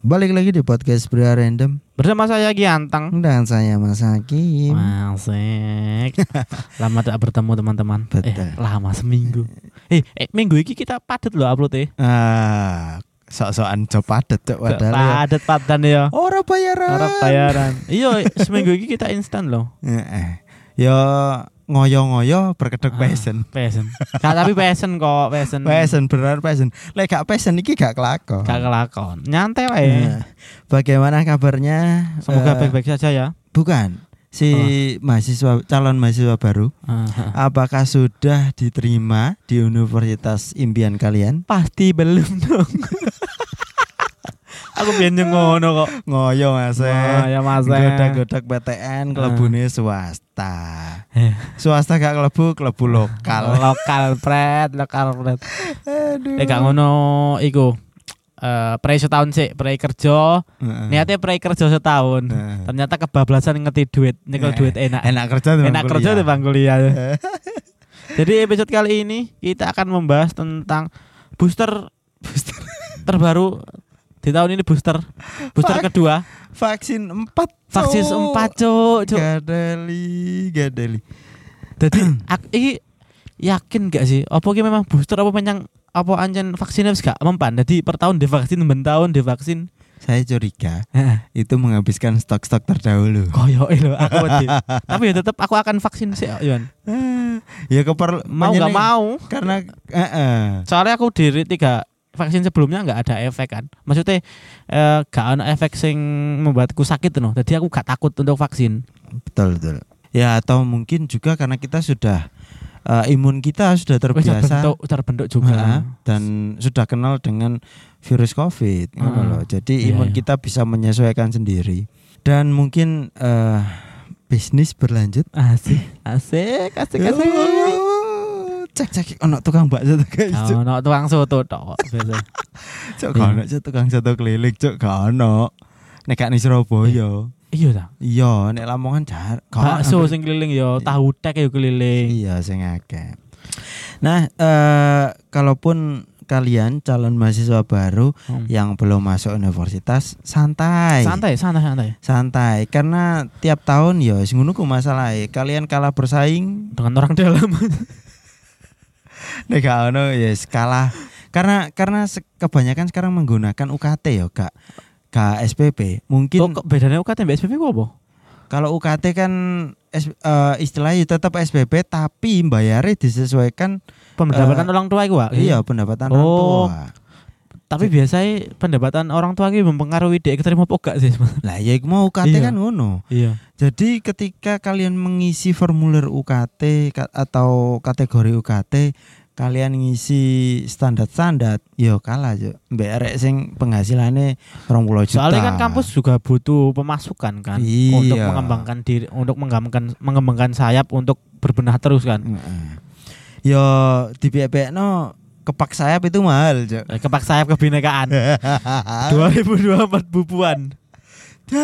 Balik lagi di podcast Pria Random Bersama saya Giantang. dan saya Mas Hakim. Masik. lama tak bertemu teman-teman. Betul. Eh, lama seminggu. Eh, eh, minggu ini kita padat loh upload ya. Ah, sok-sokan job padet cok padahal ya. Padat padan ya. Ora bayaran. Harap bayaran. Iya, seminggu ini kita instan loh. Heeh. Ngoyo-ngoyo berkedok Ah. passion. Passion. Gak tapi passion kok, passion. Passion bener passion. Lek gak passion iki gak kelakon. Gak kelakon. Nyantai wae. Nah, Bagaimana kabarnya? Semoga Eh, baik-baik saja ya. Bukan. Si mahasiswa calon mahasiswa baru Ah, apakah sudah diterima di universitas impian kalian? Pasti belum dong. Aku biyen ngono kok. Ngoyo Mas. Ya Mas. Godak-godak PTN klebune swasta. Eh. Swasta gak klebu, klebu lokal. lokal pret, lokal pret. Aduh. Eh gak ngono iku. Eh pre setahun sih, pre kerja. Heeh. Niatnya pre kerja setahun. Heeh. Ternyata kebablasan ngerti duit. Nyekel Eh, duit enak. Enak kerja tuh Enak kerja di bang kuliah. Jadi episode kali ini kita akan membahas tentang booster booster terbaru di tahun ini booster booster Fuck. kedua Vaksin 4 vaksin empat cuk cuk. Gadeli, gadeli. Jadi ak iki yakin gak sih? Apa ki memang booster apa penyang apa anjen vaksinnya gak mempan. Jadi per tahun divaksin ben tahun divaksin. Saya curiga itu menghabiskan stok-stok terdahulu. Koyo lho aku wedi. Tapi ya tetep aku akan vaksin sih Yon. Ah, ya keper Mau gak menyeneng- mau. karena eh, eh. Soalnya aku diri tiga vaksin sebelumnya nggak ada efek kan. Maksudnya eh, gak ada efek sing membuatku sakit no. Jadi aku gak takut untuk vaksin. betul betul. Ya atau mungkin juga karena kita sudah eh, imun kita sudah terbiasa terbentuk terbentuk juga. Nah, dan sudah kenal dengan virus COVID, ngono Heeh. loh. Jadi Iya, imun iya. kita bisa menyesuaikan sendiri. Dan mungkin eh, bisnis berlanjut. Asik, asik, asik, asik. Cek cek ono tukang bakso tuh guys. Cuk, Oh, no, tukang soto tok biasa. Cuk, gak ono Cuk, tukang soto keliling, cuk, gak ono. Nek gak Surabaya. Iya ta. Iya, nek Lamongan jar. ono. Bakso sing keliling yo, tahu tek yo keliling. Iya, sing akeh. Nah, eh kalaupun kalian calon mahasiswa baru Hmm. yang belum masuk universitas, santai. Santai, santai, santai. Santai, karena tiap tahun ya sing ngono ku masalah kalian kalah bersaing Dengan orang dalam. nek gak ono ya kalah. Karena karena kebanyakan sekarang menggunakan UKT ya, Kak. Kak SPP. Mungkin kok bedanya UKT mbak SPP ku apa? kalau UKT kan S- eh, istilahnya tetap SPP tapi bayarnya disesuaikan Pendapatan Eh, orang tua Pak. iya pendapatan orang Oh. tua. Tapi biasanya pendapatan orang tua iki mempengaruhi dia keterima apa gak sih? Lah ya mau UKT Iya. kan ngono. Iya. Jadi ketika kalian mengisi formulir UKT atau kategori UKT, kalian ngisi standar-standar, yo kalah yo. Mbak arek sing penghasilannya 20 juta. Soalnya kan kampus juga butuh pemasukan kan Iya. untuk mengembangkan diri, untuk mengembangkan mengembangkan sayap untuk berbenah terus kan. Heeh. Yo di no kepak sayap itu mahal, Cok. Eh, Kepak sayap kebinekaan 2024 bubuan.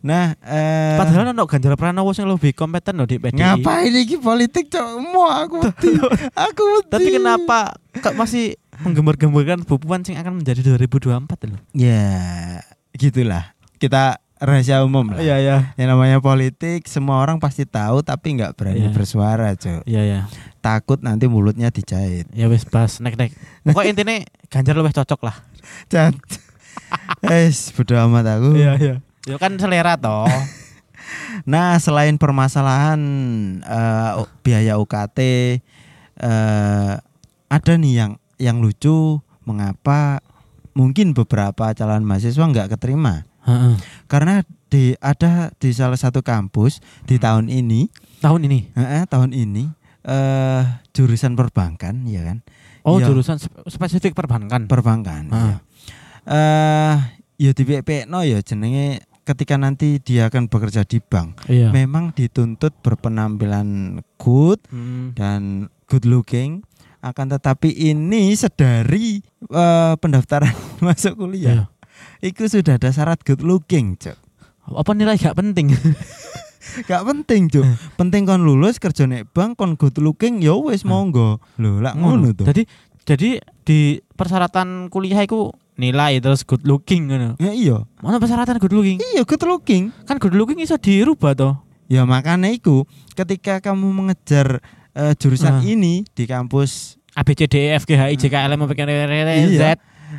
nah, eh Padahal ono Ganjar Pranowo sing lebih kompeten loh di PDI. ngapain iki politik, Cok? Mau aku wedi. aku wedi. Tapi kenapa kok masih menggembar-gemborkan bubuan sing akan menjadi 2024 loh? Ya, gitulah. Kita rahasia umum lah. Iya iya. Yang namanya politik semua orang pasti tahu tapi nggak berani Iya. bersuara, Cok. Iya iya. Takut nanti mulutnya dijahit. Ya wis bas nek nek. Pokok intinya Ganjar lebih cocok lah. Cat. Es, bodo amat aku. iya. Ya kan selera toh. Nah, selain permasalahan eh, u- biaya UKT eh ada nih yang yang lucu mengapa mungkin beberapa calon mahasiswa nggak keterima. Heeh. Karena di ada di salah satu kampus di Hmm. tahun ini Tahun ini. Eh, tahun ini eh jurusan perbankan ya kan? Oh, Iya. jurusan spe- spesifik perbankan. Perbankan. Ah. iya. Eh ya di no ya jenenge ketika nanti dia akan bekerja di bank, Iya. memang dituntut berpenampilan good Hmm. dan good looking akan tetapi ini sedari eh, pendaftaran masuk Iya. Itu sudah ada syarat good looking, Cok. Apa nilai gak penting? Gak penting, Cuk. penting kon lulus kerja nek bank kon good looking ya wis monggo. Lho, lak ngono tuh. Jadi jadi di persyaratan kuliah iku nilai terus good looking ngono. Ya, iya. Mana persyaratan good looking? Iya, good looking. Kan good looking iso dirubah toh. Ya makanya itu ketika kamu mengejar eh, jurusan Ah. ini di kampus A B C D E F G H I J K L M P Q R S Z.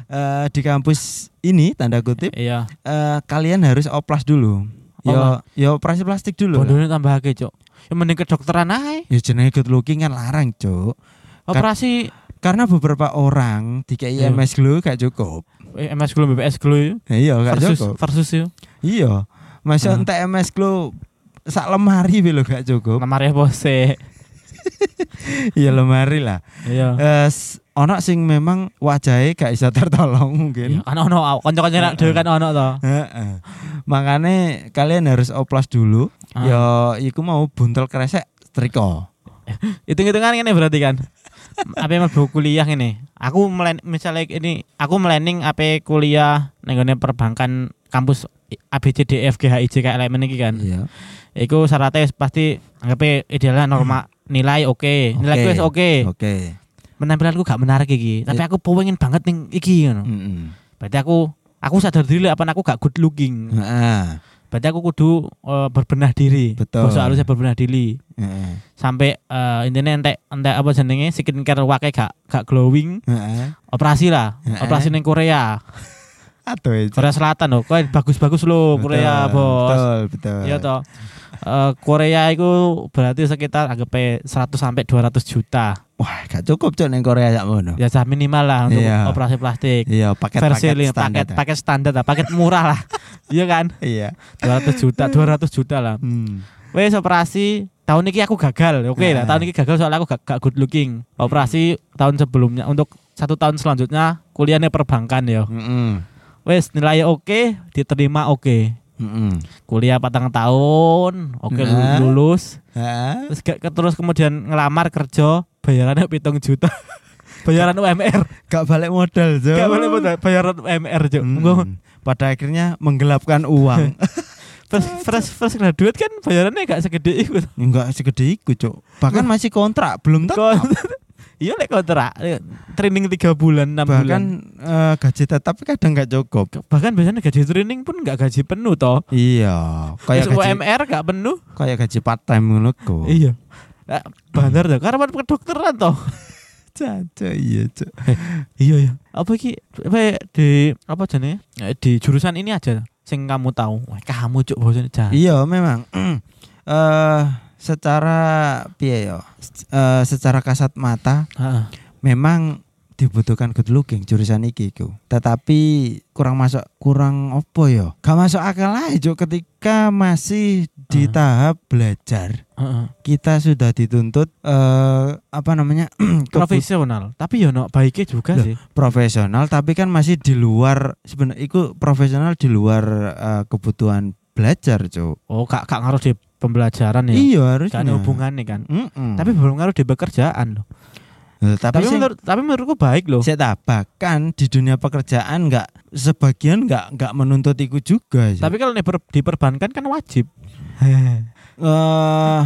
Eh, di kampus ini tanda kutip Iya. eh, kalian harus oplas dulu. Yo, yo operasi plastik dulu. Bondone tambah akeh, Cuk. Ya mending kedokteran ae. Ya jenenge good looking kan larang, Cuk. Operasi Karena beberapa orang di Iya. MS Glow gak cukup. eh, MS Glow BPS Ya, iya, gak versus cukup. versus yo. Iya. Masa Ah. entek MS Glow sak lemari lho gak cukup. Lemari apa sih? Iya lemari lah. Iya. S- ono sing memang wajahnya gak bisa tertolong mungkin. kan ono kanca-kanca nak dhewe kan ono to. Heeh. Makanya kalian harus oplas dulu. Ah. Ya iku mau buntel kresek triko. Hitung-hitungan ini berarti kan. apa yang mau kuliah ini? Aku melen, misalnya ini aku melening apa kuliah nenggone perbankan kampus A B C D E F G H I J K L M N iki kan. Iya. Iku syaratnya pasti anggapnya idealnya norma nilai oke, nilai Oke. wis oke. Oke. Penampilanku gak menarik iki, tapi Eh. aku pengen banget ning iki ngono. Heeh. Berarti aku aku sadar diri apa aku gak good looking. Heeh. Berarti aku kudu eh, berbenah diri. Betul. Bahasa halusnya berbenah diri. Heeh. Sampai eh intinya entek entek apa jenenge skincare wake gak gak glowing, Heeh. operasi lah. Heeh. Operasi ning Korea. Aduh itu. Korea Selatan loh. Kowe bagus-bagus loh Korea, Bos. Betul, betul. Iya toh. Eh, Korea itu berarti sekitar anggap 100 sampai 200 juta. Wah, gak cukup cok ning Korea sak ngono. Ya sah minimal lah untuk Iya. operasi plastik. Iya, paket Versi paket standar. paket paket standar lah, paket murah lah. Iya kan? Iya. 200 juta, 200 juta lah. Hmm. Wes operasi tahun ini aku gagal. Oke lah, Nah. tahun ini gagal soalnya aku gak, gak good looking. Operasi tahun sebelumnya untuk satu tahun selanjutnya kuliahnya perbankan ya. Heeh. Wes nilai oke, diterima oke. Heeh. Kuliah patang tahun, oke Nah. lulus. Hah? Terus, gak- terus kemudian ngelamar kerja, bayarannya pitung juta. bayaran UMR. Gak balik modal, Cok. Gak boleh modal, bayaran UMR, Cuk. Hmm. Pada akhirnya menggelapkan uang. Fresh, fresh, fresh graduate kan bayarannya gak segede itu. Enggak segede itu, Cok. Bahkan masih kontrak, belum tetap. Iya lek kontrak training 3 bulan 6 Bahkan bulan. eh, gaji tetap kadang nggak cukup. Bahkan biasanya gaji training pun gak gaji penuh toh. Iya, kayak gaji UMR gak penuh. kayak gaji part time ngono ku. Iya. Eh, Bandar toh, karena kedokteran toh. Caca iya, Cok. iya iya. Apa iki apa di apa jenenge? Eh, Di jurusan ini aja sing kamu tahu. Wah, kamu cuk bosan. Iya, memang. Eh secara piye ya? Eh, secara kasat mata Heeh. Memang dibutuhkan good looking jurusan iki iku. Tetapi kurang masuk kurang opo ya? Gak masuk akal aja ketika masih di Ah. tahap belajar. Heeh. Kita sudah dituntut eh apa namanya? Profesional, tapi ya no baiknya juga Loh. sih. profesional tapi kan masih di luar sebenarnya itu profesional di luar eh, kebutuhan belajar, Cuk. Oh, kak kak ngaruh di pembelajaran ya. Iya harusnya. Kan ada hubungannya kan. Mm-mm. Tapi belum ngaruh di pekerjaan loh. Tapi, Tapi, menurut tapi menurutku baik loh. saya tak bahkan di dunia pekerjaan nggak sebagian nggak nggak menuntut itu juga sih. Tapi kalau nih per- diperbankan kan wajib. eh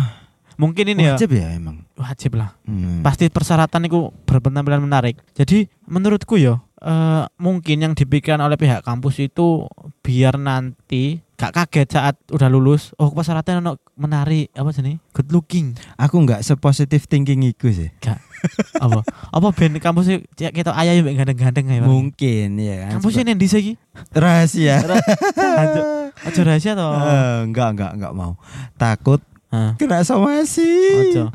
Mungkin ini ya wajib ya emang. wajib lah. Hmm. Pasti persyaratan itu berpenampilan menarik. Jadi menurutku ya eh, mungkin yang dipikirkan oleh pihak kampus itu biar nanti gak kaget saat udah lulus. Oh persyaratan ono menarik apa sih Good looking. Aku nggak sepositif thinking itu sih. apa? apa ben kampus kita ayah yang gandeng-gandeng ya. Mungkin ya kan. Kampusnya nih di sini. rahasia. Aja rahasia toh. Eh, enggak enggak enggak mau. Takut Hah. kena somasi. Ojo.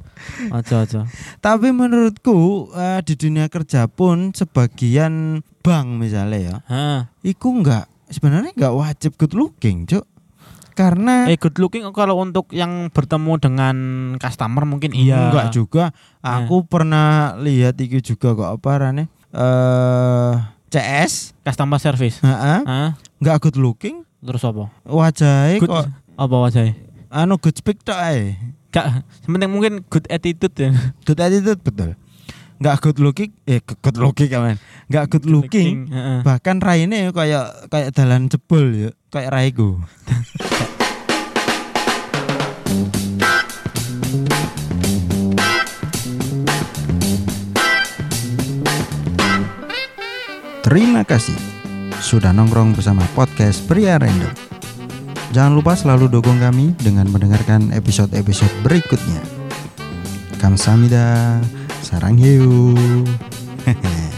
Ojo ojo. Tapi menurutku eh, di dunia kerja pun sebagian bank misalnya ya, Hah. iku enggak sebenarnya enggak wajib good looking, Cuk. Karena Eh good looking kalau untuk yang bertemu dengan customer mungkin iya. enggak juga. Aku pernah lihat itu juga kok apa rane? Eh CS, Customer service. heeh, enggak good looking. Terus apa? Wajahnya kok apa wajahnya? anu good speak tok ae. Gak, sementing mungkin good attitude ya. Good attitude betul. Enggak good looking, eh good looking kan. Enggak good looking. Heeh. Bahkan raine kayak kayak dalan jebol ya, kayak raiku. Terima kasih sudah nongkrong bersama podcast Pria Random. Jangan lupa selalu dukung kami dengan mendengarkan episode-episode berikutnya. Kamsahamnida, sarang hiu.